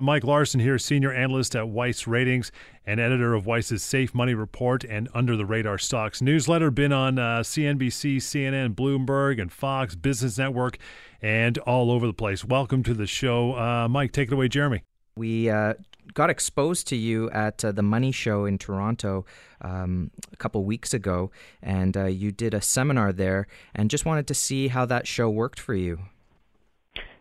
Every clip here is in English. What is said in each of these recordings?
Mike Larson here, senior analyst at Weiss Ratings and editor of Weiss's Safe Money Report and Under the Radar Stocks newsletter. Been on uh, CNBC, CNN, Bloomberg, and Fox Business Network, and all over the place. Welcome to the show, uh, Mike. Take it away, Jeremy. We uh, got exposed to you at uh, the Money Show in Toronto um, a couple weeks ago, and uh, you did a seminar there, and just wanted to see how that show worked for you.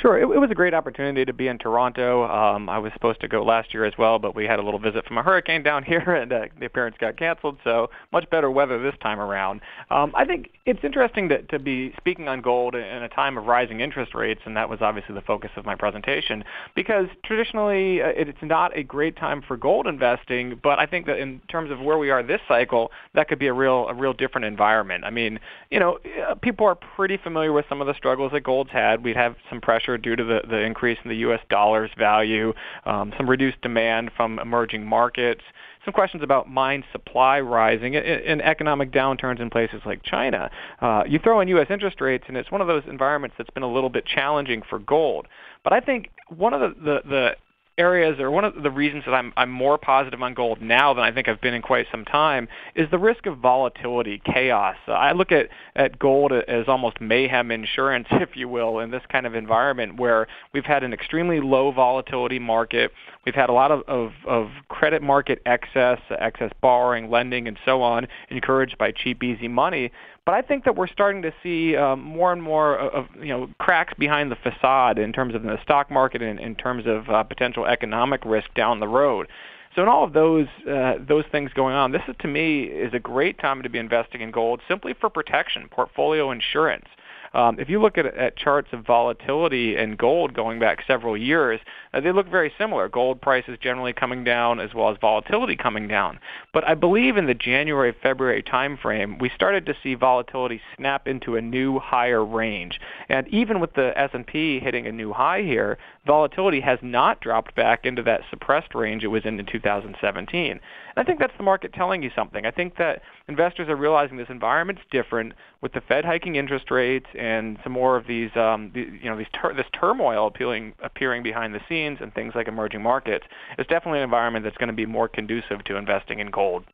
Sure. It, it, was a great opportunity to be in Toronto. Um, I was supposed to go last year as well, but we had a little visit from a hurricane down here, and uh, the appearance got canceled. So much better weather this time around. Um, I think it's interesting to, to be speaking on gold in a time of rising interest rates, and that was obviously the focus of my presentation, because traditionally uh, it's not a great time for gold investing. But I think that in terms of where we are this cycle, that could be a real a real different environment. I mean, you know, uh, people are pretty familiar with some of the struggles that gold's had. We'd have some pressure pressure due to the, the increase in the U.S. dollar's value, um, some reduced demand from emerging markets, some questions about mine supply rising, and economic downturns in places like China. Uh, you throw in U.S. interest rates, and it's one of those environments that's been a little bit challenging for gold. But I think one of the, the, the areas or one of the reasons that I'm I'm more positive on gold now than I think I've been in quite some time is the risk of volatility, chaos. Uh, I look at at gold as almost mayhem insurance, if you will, in this kind of environment where we've had an extremely low volatility market. We've had a lot of, of, of credit market excess, excess borrowing, lending, and so on, encouraged by cheap, easy money. But I think that we're starting to see um, more and more of you know cracks behind the facade in terms of the stock market and in terms of uh, potential economic risk down the road. So in all of those uh, those things going on, this is to me is a great time to be investing in gold simply for protection, portfolio insurance. Um, if you look at, at charts of volatility in gold going back several years, uh, they look very similar. Gold prices generally coming down as well as volatility coming down. But I believe in the January February timeframe, we started to see volatility snap into a new higher range. And even with the S&P hitting a new high here, volatility has not dropped back into that suppressed range it was in in 2017. And I think that's the market telling you something. I think that investors are realizing this environment's different with the Fed hiking interest rates and some more of these, um, the, you know, these tur- this turmoil appealing, appearing behind the scenes and things like emerging markets. It's definitely an environment that's going to be more conducive to investing in gold.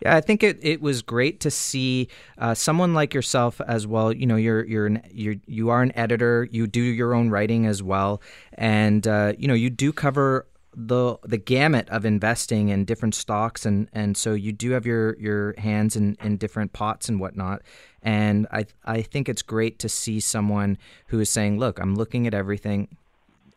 Yeah, I think it, it was great to see uh, someone like yourself as well. You know, you're you're an, you're you are an editor. You do your own writing as well, and uh, you know you do cover the the gamut of investing in different stocks and and so you do have your your hands in in different pots and whatnot and i i think it's great to see someone who is saying look i'm looking at everything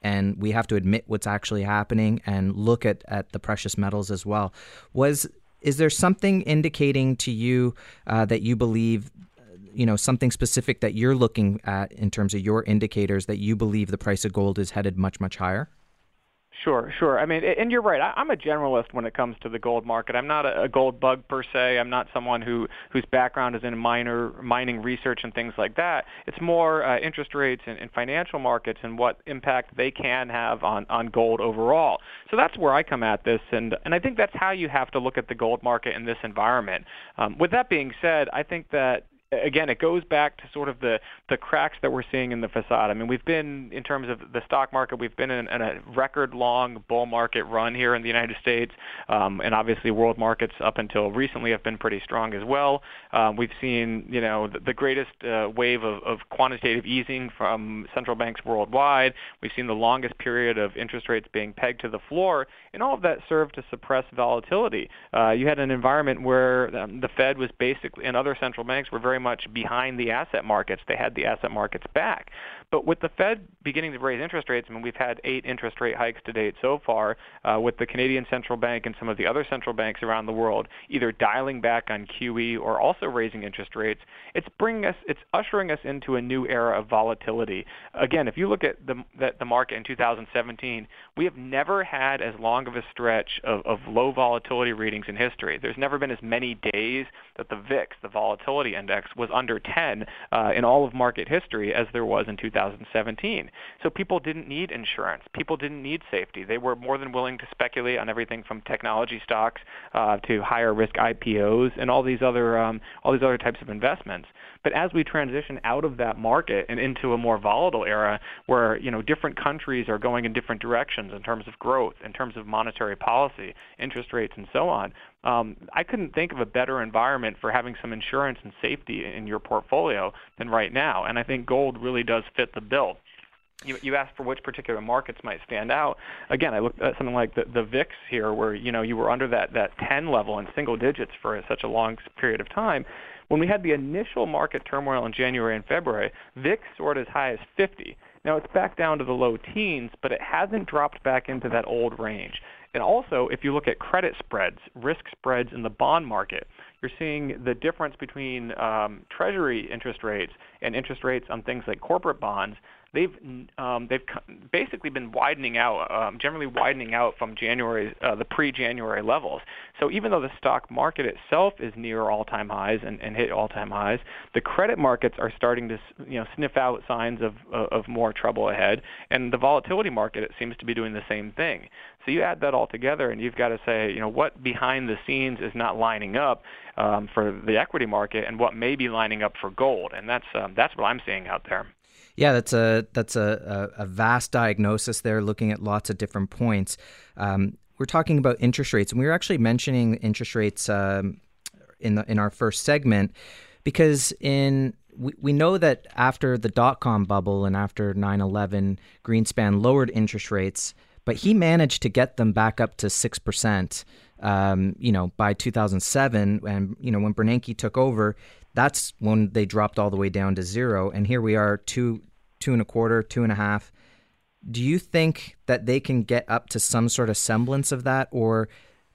and we have to admit what's actually happening and look at at the precious metals as well was is there something indicating to you uh, that you believe you know something specific that you're looking at in terms of your indicators that you believe the price of gold is headed much much higher Sure, sure. I mean, and you're right. I, am a generalist when it comes to the gold market. I'm not a, a gold bug per se. I'm not someone who whose background is in miner mining research and things like that. It's more uh, interest rates and, and financial markets and what impact they can have on on gold overall. So that's where I come at this, and and I think that's how you have to look at the gold market in this environment. Um, with that being said, I think that again, it goes back to sort of the the cracks that we're seeing in the facade. I mean, we've been in terms of the stock market, we've been in, in a record long bull market run here in the United States, um, and obviously world markets up until recently have been pretty strong as well. Um, we've seen you know the, the greatest uh, wave of, of quantitative easing from central banks worldwide. We've seen the longest period of interest rates being pegged to the floor, and all of that served to suppress volatility. Uh, you had an environment where um, the Fed was basically and other central banks were very much behind the asset markets. They had the asset markets back. But with the Fed beginning to raise interest rates, I mean, we've had eight interest rate hikes to date so far, uh, with the Canadian Central Bank and some of the other central banks around the world either dialing back on QE or also raising interest rates. It's bringing us, it's ushering us into a new era of volatility. Again, if you look at the, the, the market in 2017, we have never had as long of a stretch of, of low volatility readings in history. There's never been as many days that the VIX, the volatility index, was under 10 uh, in all of market history as there was in 2017. 2017. So people didn't need insurance. People didn't need safety. They were more than willing to speculate on everything from technology stocks uh, to higher risk IPOs and all these other um, all these other types of investments. But as we transition out of that market and into a more volatile era where, you know, different countries are going in different directions in terms of growth, in terms of monetary policy, interest rates, and so on, um, I couldn't think of a better environment for having some insurance and safety in your portfolio than right now. And I think gold really does fit the bill. You, you asked for which particular markets might stand out. Again, I looked at something like the, the VIX here, where you know you were under that that 10 level in single digits for such a long period of time. When we had the initial market turmoil in January and February, VIX soared as high as 50. Now it's back down to the low teens, but it hasn't dropped back into that old range. And also, if you look at credit spreads, risk spreads in the bond market, you're seeing the difference between um, Treasury interest rates and interest rates on things like corporate bonds they've um, they've basically been widening out, um, generally widening out from January, uh, the pre-January levels. So even though the stock market itself is near all-time highs and, and hit all-time highs, the credit markets are starting to you know sniff out signs of of more trouble ahead, and the volatility market it seems to be doing the same thing. So you add that all together, and you've got to say, you know, what behind the scenes is not lining up um, for the equity market, and what may be lining up for gold, and that's um, that's what I'm seeing out there. Yeah, that's a that's a, a, vast diagnosis there, looking at lots of different points. Um, we're talking about interest rates, and we were actually mentioning interest rates um, in the in our first segment because in we, we know that after the dot com bubble and after 9-11, Greenspan lowered interest rates, but he managed to get them back up to six percent. Um, you know, by 2007, and you know when Bernanke took over, that's when they dropped all the way down to zero. And here we are, two, two and a quarter, two and a half. Do you think that they can get up to some sort of semblance of that, or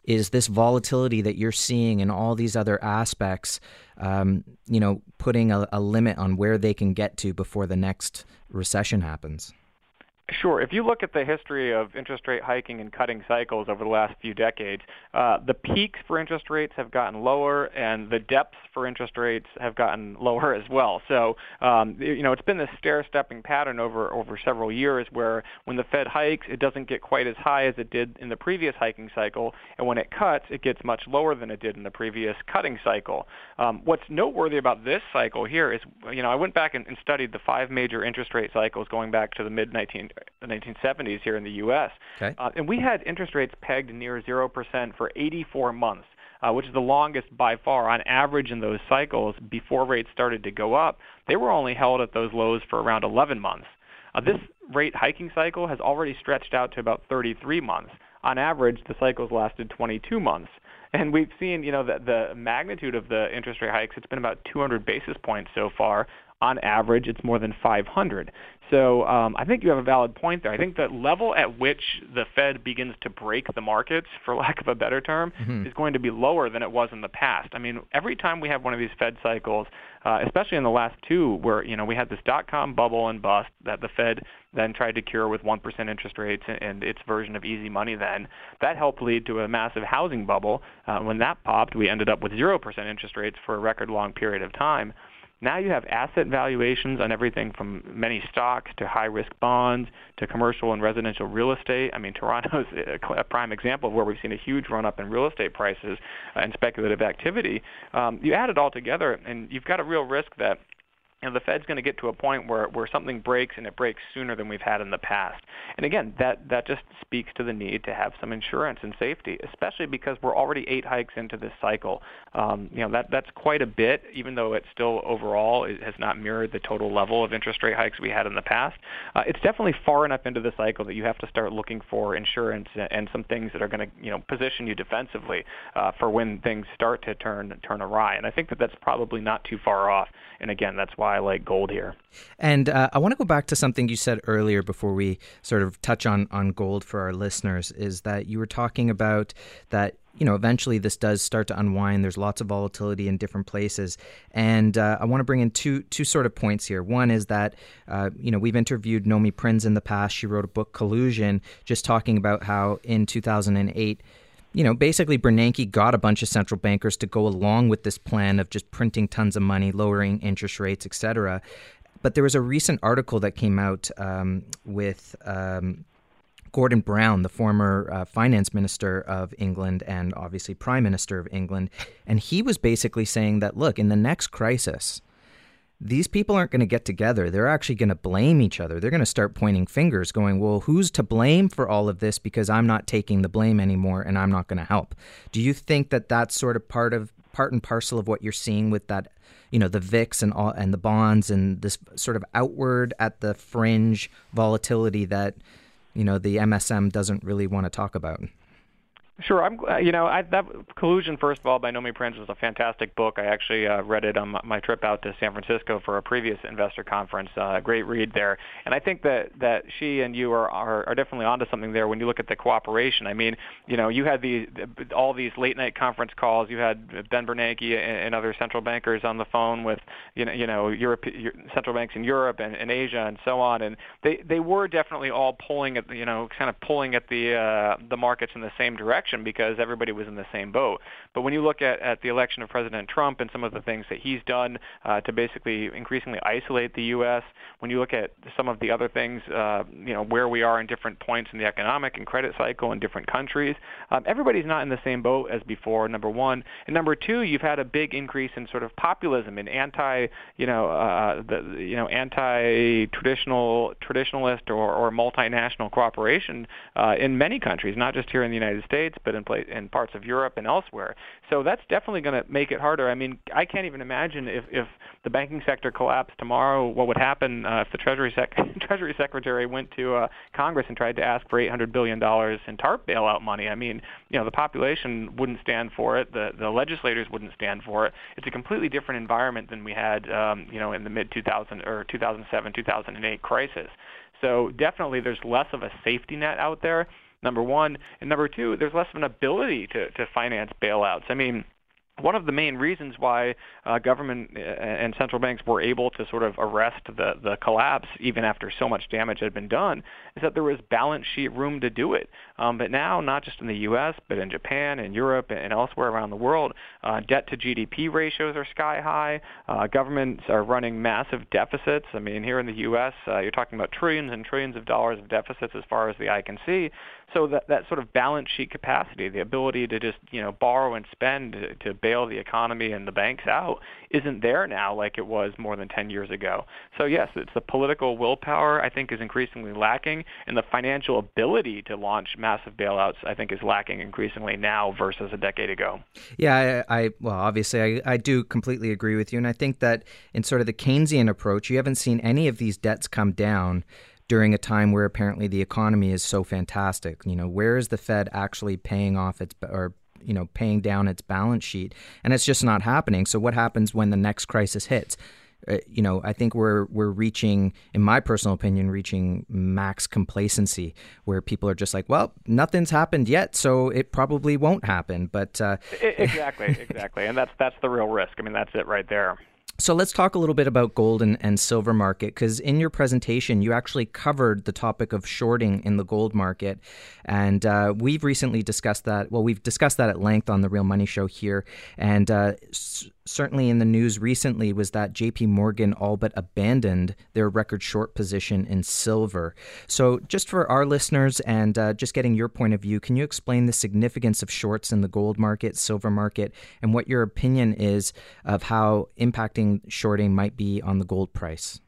is this volatility that you're seeing in all these other aspects, um, you know, putting a, a limit on where they can get to before the next recession happens? Sure. If you look at the history of interest rate hiking and cutting cycles over the last few decades, uh, the peaks for interest rates have gotten lower, and the depths for interest rates have gotten lower as well. So, um, you know, it's been this stair-stepping pattern over over several years, where when the Fed hikes, it doesn't get quite as high as it did in the previous hiking cycle, and when it cuts, it gets much lower than it did in the previous cutting cycle. Um, what's noteworthy about this cycle here is, you know, I went back and, and studied the five major interest rate cycles going back to the mid 19 the 1970s here in the U.S. Okay. Uh, and we had interest rates pegged near 0% for 84 months. Uh, which is the longest by far. On average, in those cycles, before rates started to go up, they were only held at those lows for around 11 months. Uh, this rate hiking cycle has already stretched out to about 33 months. On average, the cycles lasted 22 months. And we've seen, you know, the, the magnitude of the interest rate hikes, it's been about 200 basis points so far. On average, it's more than 500. So um, I think you have a valid point there. I think the level at which the Fed begins to break the markets, for lack of a better term, mm-hmm. is going to be lower than it was in the past. I mean, every time we have one of these Fed cycles, uh, especially in the last two, where you know we had this dot-com bubble and bust that the Fed then tried to cure with 1% interest rates and, and its version of easy money. Then that helped lead to a massive housing bubble. Uh, when that popped, we ended up with 0% interest rates for a record long period of time. Now you have asset valuations on everything from many stocks to high-risk bonds to commercial and residential real estate. I mean, Toronto is a prime example of where we've seen a huge run-up in real estate prices and speculative activity. Um, you add it all together, and you've got a real risk that you know, the Fed's going to get to a point where, where something breaks and it breaks sooner than we've had in the past. And again, that, that just speaks to the need to have some insurance and safety, especially because we're already eight hikes into this cycle. Um, you know, that, that's quite a bit, even though it still overall it has not mirrored the total level of interest rate hikes we had in the past. Uh, it's definitely far enough into the cycle that you have to start looking for insurance and some things that are going to, you know, position you defensively uh, for when things start to turn turn awry. And I think that that's probably not too far off. And again, that's why like gold here. And uh, I want to go back to something you said earlier before we sort of touch on on gold for our listeners. Is that you were talking about that you know, eventually this does start to unwind. There's lots of volatility in different places, and uh, I want to bring in two two sort of points here. One is that uh, you know we've interviewed Nomi Prins in the past. She wrote a book, Collusion, just talking about how in 2008 you know, basically Bernanke got a bunch of central bankers to go along with this plan of just printing tons of money, lowering interest rates, etc. but there was a recent article that came out um, with. Um, Gordon Brown, the former uh, finance minister of England and obviously prime minister of England, and he was basically saying that look, in the next crisis, these people aren't going to get together. They're actually going to blame each other. They're going to start pointing fingers, going, well, who's to blame for all of this because I'm not taking the blame anymore and I'm not going to help. Do you think that that's sort of part of part and parcel of what you're seeing with that, you know, the VIX and all and the bonds and this sort of outward at the fringe volatility that, you know, the MSM doesn't really want to talk about? Sure. I'm. You know, I, that collusion. First of all, by Nomi Prins was a fantastic book. I actually uh, read it on my trip out to San Francisco for a previous investor conference. Uh, great read there. And I think that that she and you are, are are definitely onto something there when you look at the cooperation. I mean, you know, you had these all these late night conference calls. You had Ben Bernanke and, and other central bankers on the phone with you know you know Europe central banks in Europe and, and Asia and so on. And they they were definitely all pulling at you know kind of pulling at the uh, the markets in the same direction election because everybody was in the same boat. But when you look at, at the election of President Trump and some of the things that he's done uh, to basically increasingly isolate the U.S., when you look at some of the other things, uh, you know, where we are in different points in the economic and credit cycle in different countries, um, everybody's not in the same boat as before. Number one, and number two, you've had a big increase in sort of populism and anti, you know, uh, the you know anti-traditional traditionalist or, or multinational cooperation uh, in many countries, not just here in the United States, but in, in parts of Europe and elsewhere. So that's definitely going to make it harder. I mean, I can't even imagine if, if the banking sector collapsed tomorrow, what would happen uh, if the Treasury, Sec- Treasury Secretary went to uh, Congress and tried to ask for $800 billion in TARP bailout money. I mean, you know, the population wouldn't stand for it. The, the legislators wouldn't stand for it. It's a completely different environment than we had, um, you know, in the mid 2000 or 2007, 2008 crisis. So definitely there's less of a safety net out there number one. And number two, there's less of an ability to, to finance bailouts. I mean, one of the main reasons why uh, government uh, and central banks were able to sort of arrest the, the collapse even after so much damage had been done is that there was balance sheet room to do it. Um, but now, not just in the U.S., but in Japan and Europe and elsewhere around the world, uh, debt to GDP ratios are sky high. Uh, governments are running massive deficits. I mean, here in the U.S., uh, you're talking about trillions and trillions of dollars of deficits as far as the eye can see. So that that sort of balance sheet capacity, the ability to just you know borrow and spend to, to bail the economy and the banks out, isn't there now like it was more than 10 years ago. So yes, it's the political willpower I think is increasingly lacking, and the financial ability to launch massive bailouts I think is lacking increasingly now versus a decade ago. Yeah, I, I well obviously I, I do completely agree with you, and I think that in sort of the Keynesian approach, you haven't seen any of these debts come down during a time where apparently the economy is so fantastic. You know, where is the Fed actually paying off its or you know paying down its balance sheet? And it's just not happening. So what happens when the next crisis hits? Uh, you know, I think we're we're reaching, in my personal opinion, reaching max complacency, where people are just like, well, nothing's happened yet, so it probably won't happen. But uh, exactly, exactly, and that's that's the real risk. I mean, that's it right there. So let's talk a little bit about gold and, and silver market because in your presentation you actually covered the topic of shorting in the gold market, and uh, we've recently discussed that. Well, we've discussed that at length on the Real Money Show here, and uh, certainly in the news recently was that JP Morgan all but abandoned their record short position in silver. So, just for our listeners and uh, just getting your point of view, can you explain the significance of shorts in the gold market, silver market, and what your opinion is of how impacting shorting might be on the gold price?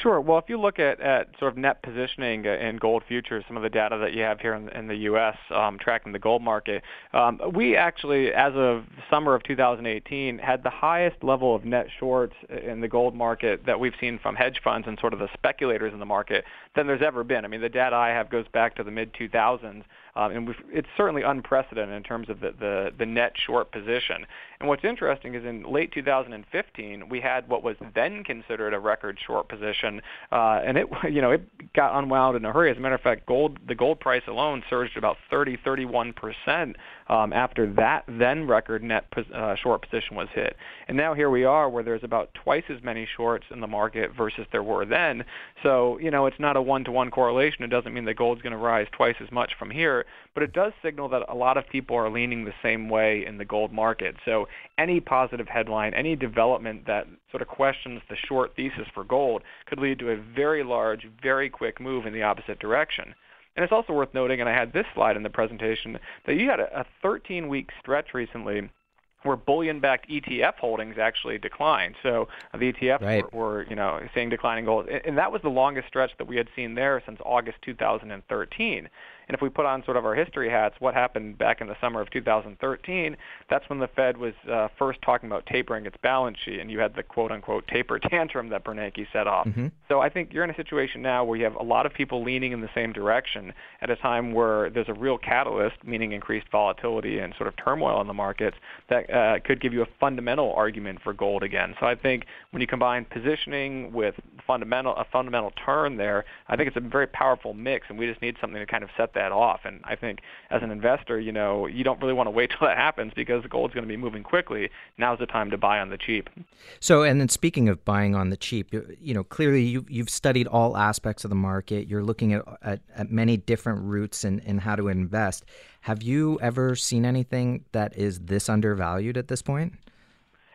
Sure. Well, if you look at, at sort of net positioning in gold futures, some of the data that you have here in, in the U.S. Um, tracking the gold market, um, we actually, as of summer of 2018, had the highest level of net shorts in the gold market that we've seen from hedge funds and sort of the speculators in the market than there's ever been. I mean, the data I have goes back to the mid 2000s. Um, and it's certainly unprecedented in terms of the, the, the net short position. And what's interesting is in late 2015, we had what was then considered a record short position, uh, and it you know it got unwound in a hurry. As a matter of fact, gold the gold price alone surged about 30, 31 percent um, after that then record net uh, short position was hit. And now here we are where there's about twice as many shorts in the market versus there were then. So, you know, it's not a one-to-one correlation. It doesn't mean that gold's going to rise twice as much from here. But it does signal that a lot of people are leaning the same way in the gold market. So any positive headline, any development that sort of questions the short thesis for gold could lead to a very large, very quick move in the opposite direction. And it's also worth noting, and I had this slide in the presentation, that you had a 13-week stretch recently where bullion-backed ETF holdings actually declined. So the ETFs right. were, were, you know, seeing declining gold, and that was the longest stretch that we had seen there since August 2013. And if we put on sort of our history hats, what happened back in the summer of 2013? That's when the Fed was uh, first talking about tapering its balance sheet, and you had the quote-unquote taper tantrum that Bernanke set off. Mm-hmm. So I think you're in a situation now where you have a lot of people leaning in the same direction at a time where there's a real catalyst, meaning increased volatility and sort of turmoil in the markets, that uh, could give you a fundamental argument for gold again. So I think when you combine positioning with fundamental a fundamental turn there, I think it's a very powerful mix, and we just need something to kind of set that off. And I think as an investor, you know, you don't really want to wait till that happens because gold's going to be moving quickly. Now's the time to buy on the cheap. So, and then speaking of buying on the cheap, you know, clearly you, you've studied all aspects of the market. You're looking at, at, at many different routes and in how to invest. Have you ever seen anything that is this undervalued at this point?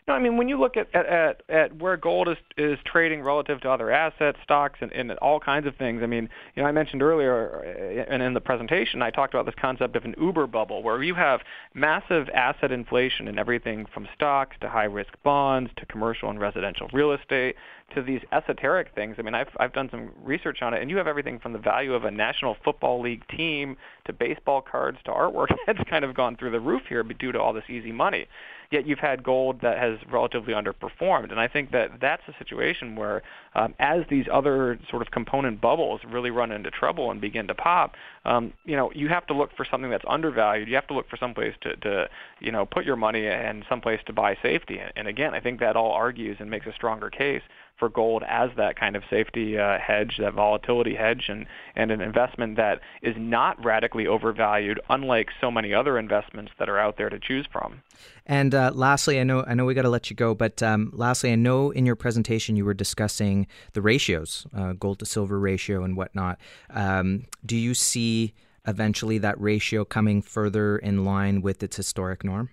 No, I mean when you look at at, at, where gold is is trading relative to other assets, stocks, and, and all kinds of things. I mean, you know, I mentioned earlier, uh, and in the presentation, I talked about this concept of an Uber bubble, where you have massive asset inflation in everything from stocks to high risk bonds to commercial and residential real estate to these esoteric things. I mean, I've I've done some research on it, and you have everything from the value of a National Football League team to baseball cards to artwork that's kind of gone through the roof here due to all this easy money yet you've had gold that has relatively underperformed. And I think that that's a situation where um, as these other sort of component bubbles really run into trouble and begin to pop, um, you know, you have to look for something that's undervalued. You have to look for some place to, to you know, put your money and some place to buy safety. And again, I think that all argues and makes a stronger case for gold as that kind of safety uh, hedge, that volatility hedge, and, and an investment that is not radically overvalued, unlike so many other investments that are out there to choose from. And uh, lastly, I know I know we got to let you go, but um, lastly, I know in your presentation you were discussing the ratios, uh, gold to silver ratio and whatnot. Um, do you see eventually that ratio coming further in line with its historic norm?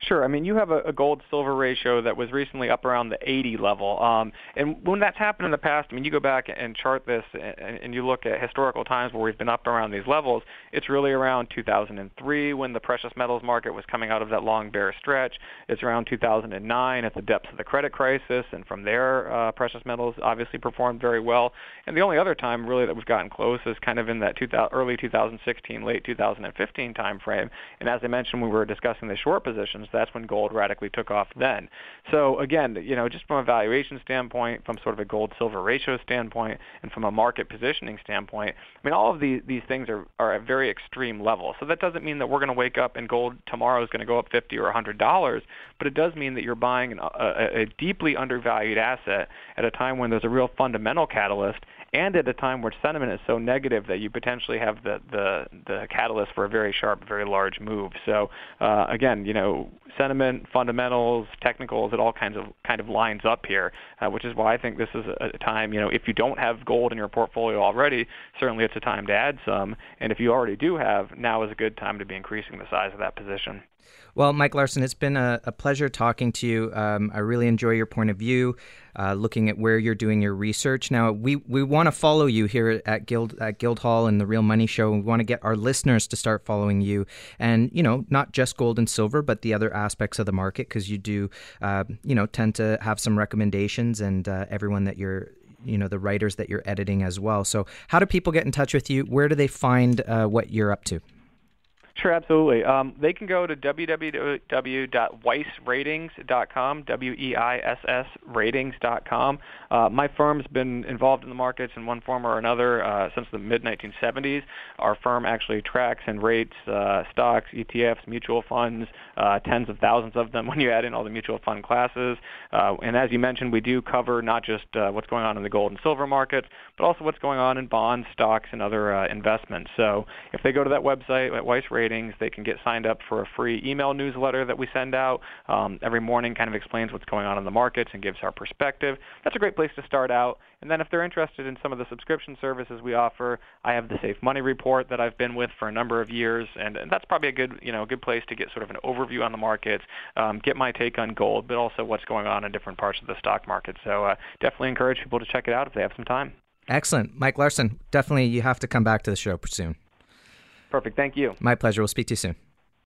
Sure. I mean, you have a, a gold-silver ratio that was recently up around the 80 level. Um, and when that's happened in the past, I mean, you go back and chart this and, and you look at historical times where we've been up around these levels, it's really around 2003 when the precious metals market was coming out of that long bear stretch. It's around 2009 at the depths of the credit crisis, and from there, uh, precious metals obviously performed very well. And the only other time really that we've gotten close is kind of in that 2000, early 2016, late 2015 timeframe. And as I mentioned, we were discussing the short positions, that's when gold radically took off then. So again, you know, just from a valuation standpoint, from sort of a gold-silver ratio standpoint, and from a market positioning standpoint, I mean, all of these these things are are at very extreme levels. So that doesn't mean that we're going to wake up and gold tomorrow is going to go up 50 or 100 dollars, but it does mean that you're buying an, a, a deeply undervalued asset at a time when there's a real fundamental catalyst and at a time where sentiment is so negative that you potentially have the the, the catalyst for a very sharp, very large move. So uh, again, you know, sentiment, fundamentals, technicals, it all kinds of kind of lines up here, uh, which is why I think this is a, a time. You know, if you don't have gold in your portfolio already, certainly it's a time to add some, and if you already do have, now is a good time to be increasing the size of that position. Well, Mike Larson, it's been a, a pleasure talking to you. Um, I really enjoy your point of view, uh, looking at where you're doing your research. Now, we, we want to follow you here at Guild at Guildhall and the Real Money Show. We want to get our listeners to start following you, and you know, not just gold and silver, but the other aspects of the market, because you do, uh, you know, tend to have some recommendations, and uh, everyone that you're you know the writers that you're editing as well. So, how do people get in touch with you? Where do they find uh, what you're up to? Sure, absolutely. Um, they can go to www.weissratings.com, W-E-I-S-S ratings.com. Uh, my firm's been involved in the markets in one form or another uh, since the mid-1970s. Our firm actually tracks and rates uh, stocks, ETFs, mutual funds, uh, tens of thousands of them when you add in all the mutual fund classes. Uh, and as you mentioned, we do cover not just uh, what's going on in the gold and silver markets, but also what's going on in bonds, stocks, and other investments. So if they go to that website at Weiss Ratings, Ratings. They can get signed up for a free email newsletter that we send out um, every morning, kind of explains what's going on in the markets and gives our perspective. That's a great place to start out. And then if they're interested in some of the subscription services we offer, I have the Safe Money Report that I've been with for a number of years, and, and that's probably a good, you know, good place to get sort of an overview on the markets, um, get my take on gold, but also what's going on in different parts of the stock market. So uh, definitely encourage people to check it out if they have some time. Excellent. Mike Larson, definitely you have to come back to the show soon. Perfect. Thank you. My pleasure. We'll speak to you soon.